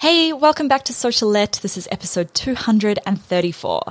Hey, welcome back to Socialette. This is episode 234.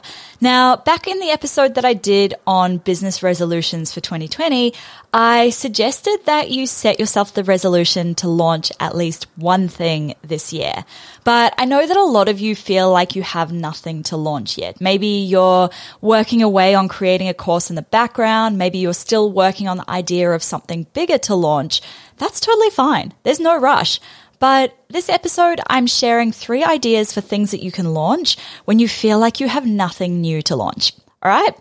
Now, back in the episode that I did on business resolutions for 2020, I suggested that you set yourself the resolution to launch at least one thing this year. But I know that a lot of you feel like you have nothing to launch yet. Maybe you're working away on creating a course in the background. Maybe you're still working on the idea of something bigger to launch. That's totally fine. There's no rush. But this episode, I'm sharing three ideas for things that you can launch when you feel like you have nothing new to launch. All right.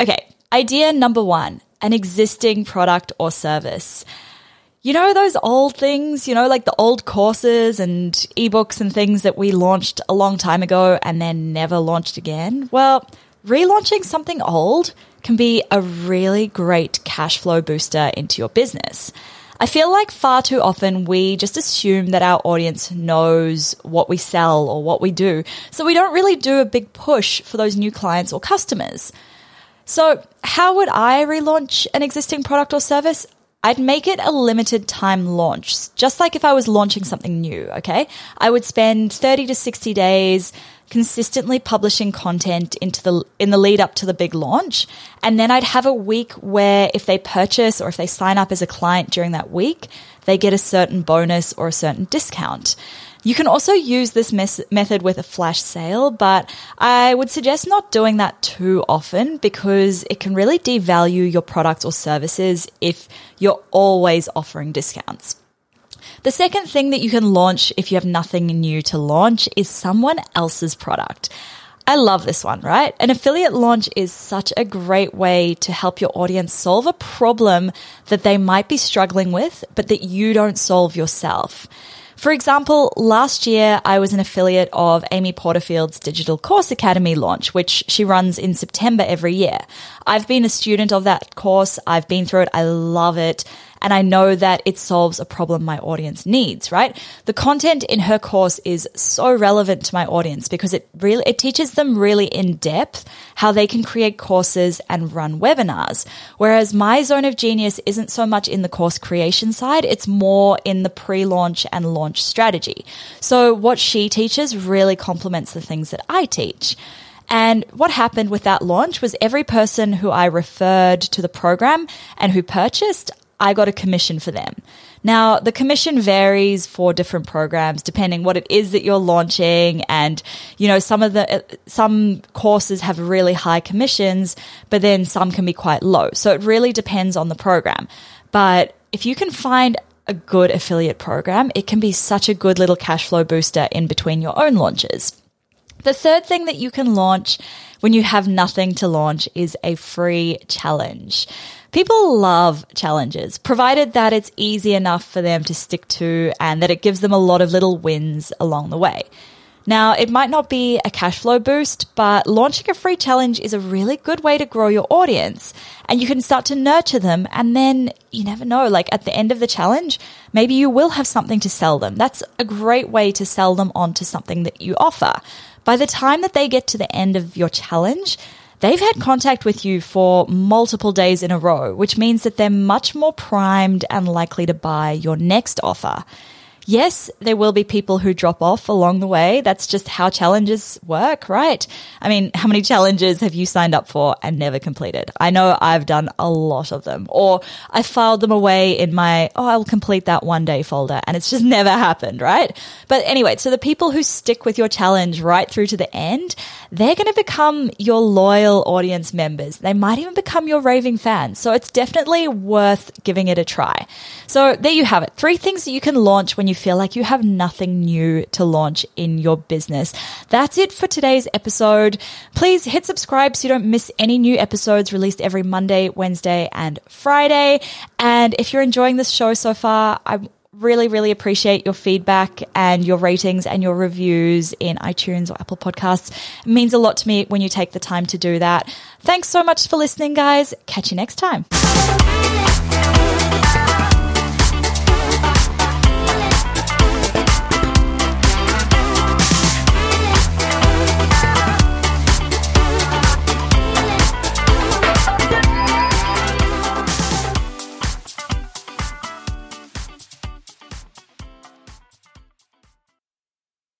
Okay. Idea number one, an existing product or service. You know, those old things, you know, like the old courses and ebooks and things that we launched a long time ago and then never launched again? Well, relaunching something old can be a really great cash flow booster into your business. I feel like far too often we just assume that our audience knows what we sell or what we do. So we don't really do a big push for those new clients or customers. So how would I relaunch an existing product or service? I'd make it a limited time launch, just like if I was launching something new, okay? I would spend 30 to 60 days consistently publishing content into the in the lead up to the big launch and then I'd have a week where if they purchase or if they sign up as a client during that week they get a certain bonus or a certain discount. You can also use this mes- method with a flash sale, but I would suggest not doing that too often because it can really devalue your products or services if you're always offering discounts. The second thing that you can launch if you have nothing new to launch is someone else's product. I love this one, right? An affiliate launch is such a great way to help your audience solve a problem that they might be struggling with, but that you don't solve yourself. For example, last year I was an affiliate of Amy Porterfield's Digital Course Academy launch, which she runs in September every year. I've been a student of that course. I've been through it. I love it and I know that it solves a problem my audience needs, right? The content in her course is so relevant to my audience because it really, it teaches them really in depth how they can create courses and run webinars. Whereas my zone of genius isn't so much in the course creation side, it's more in the pre-launch and launch strategy. So what she teaches really complements the things that I teach. And what happened with that launch was every person who I referred to the program and who purchased, I got a commission for them. Now, the commission varies for different programs depending what it is that you're launching. And, you know, some of the, uh, some courses have really high commissions, but then some can be quite low. So it really depends on the program. But if you can find a good affiliate program, it can be such a good little cash flow booster in between your own launches. The third thing that you can launch when you have nothing to launch is a free challenge. People love challenges, provided that it's easy enough for them to stick to and that it gives them a lot of little wins along the way. Now, it might not be a cash flow boost, but launching a free challenge is a really good way to grow your audience and you can start to nurture them. And then you never know, like at the end of the challenge, maybe you will have something to sell them. That's a great way to sell them onto something that you offer. By the time that they get to the end of your challenge, they've had contact with you for multiple days in a row, which means that they're much more primed and likely to buy your next offer. Yes, there will be people who drop off along the way. That's just how challenges work, right? I mean, how many challenges have you signed up for and never completed? I know I've done a lot of them or I filed them away in my, oh, I'll complete that one day folder and it's just never happened, right? But anyway, so the people who stick with your challenge right through to the end, they're going to become your loyal audience members. They might even become your raving fans. So it's definitely worth giving it a try. So there you have it. Three things that you can launch when you feel like you have nothing new to launch in your business. That's it for today's episode. Please hit subscribe so you don't miss any new episodes released every Monday, Wednesday, and Friday. And if you're enjoying this show so far, I really, really appreciate your feedback and your ratings and your reviews in iTunes or Apple Podcasts. It means a lot to me when you take the time to do that. Thanks so much for listening, guys. Catch you next time.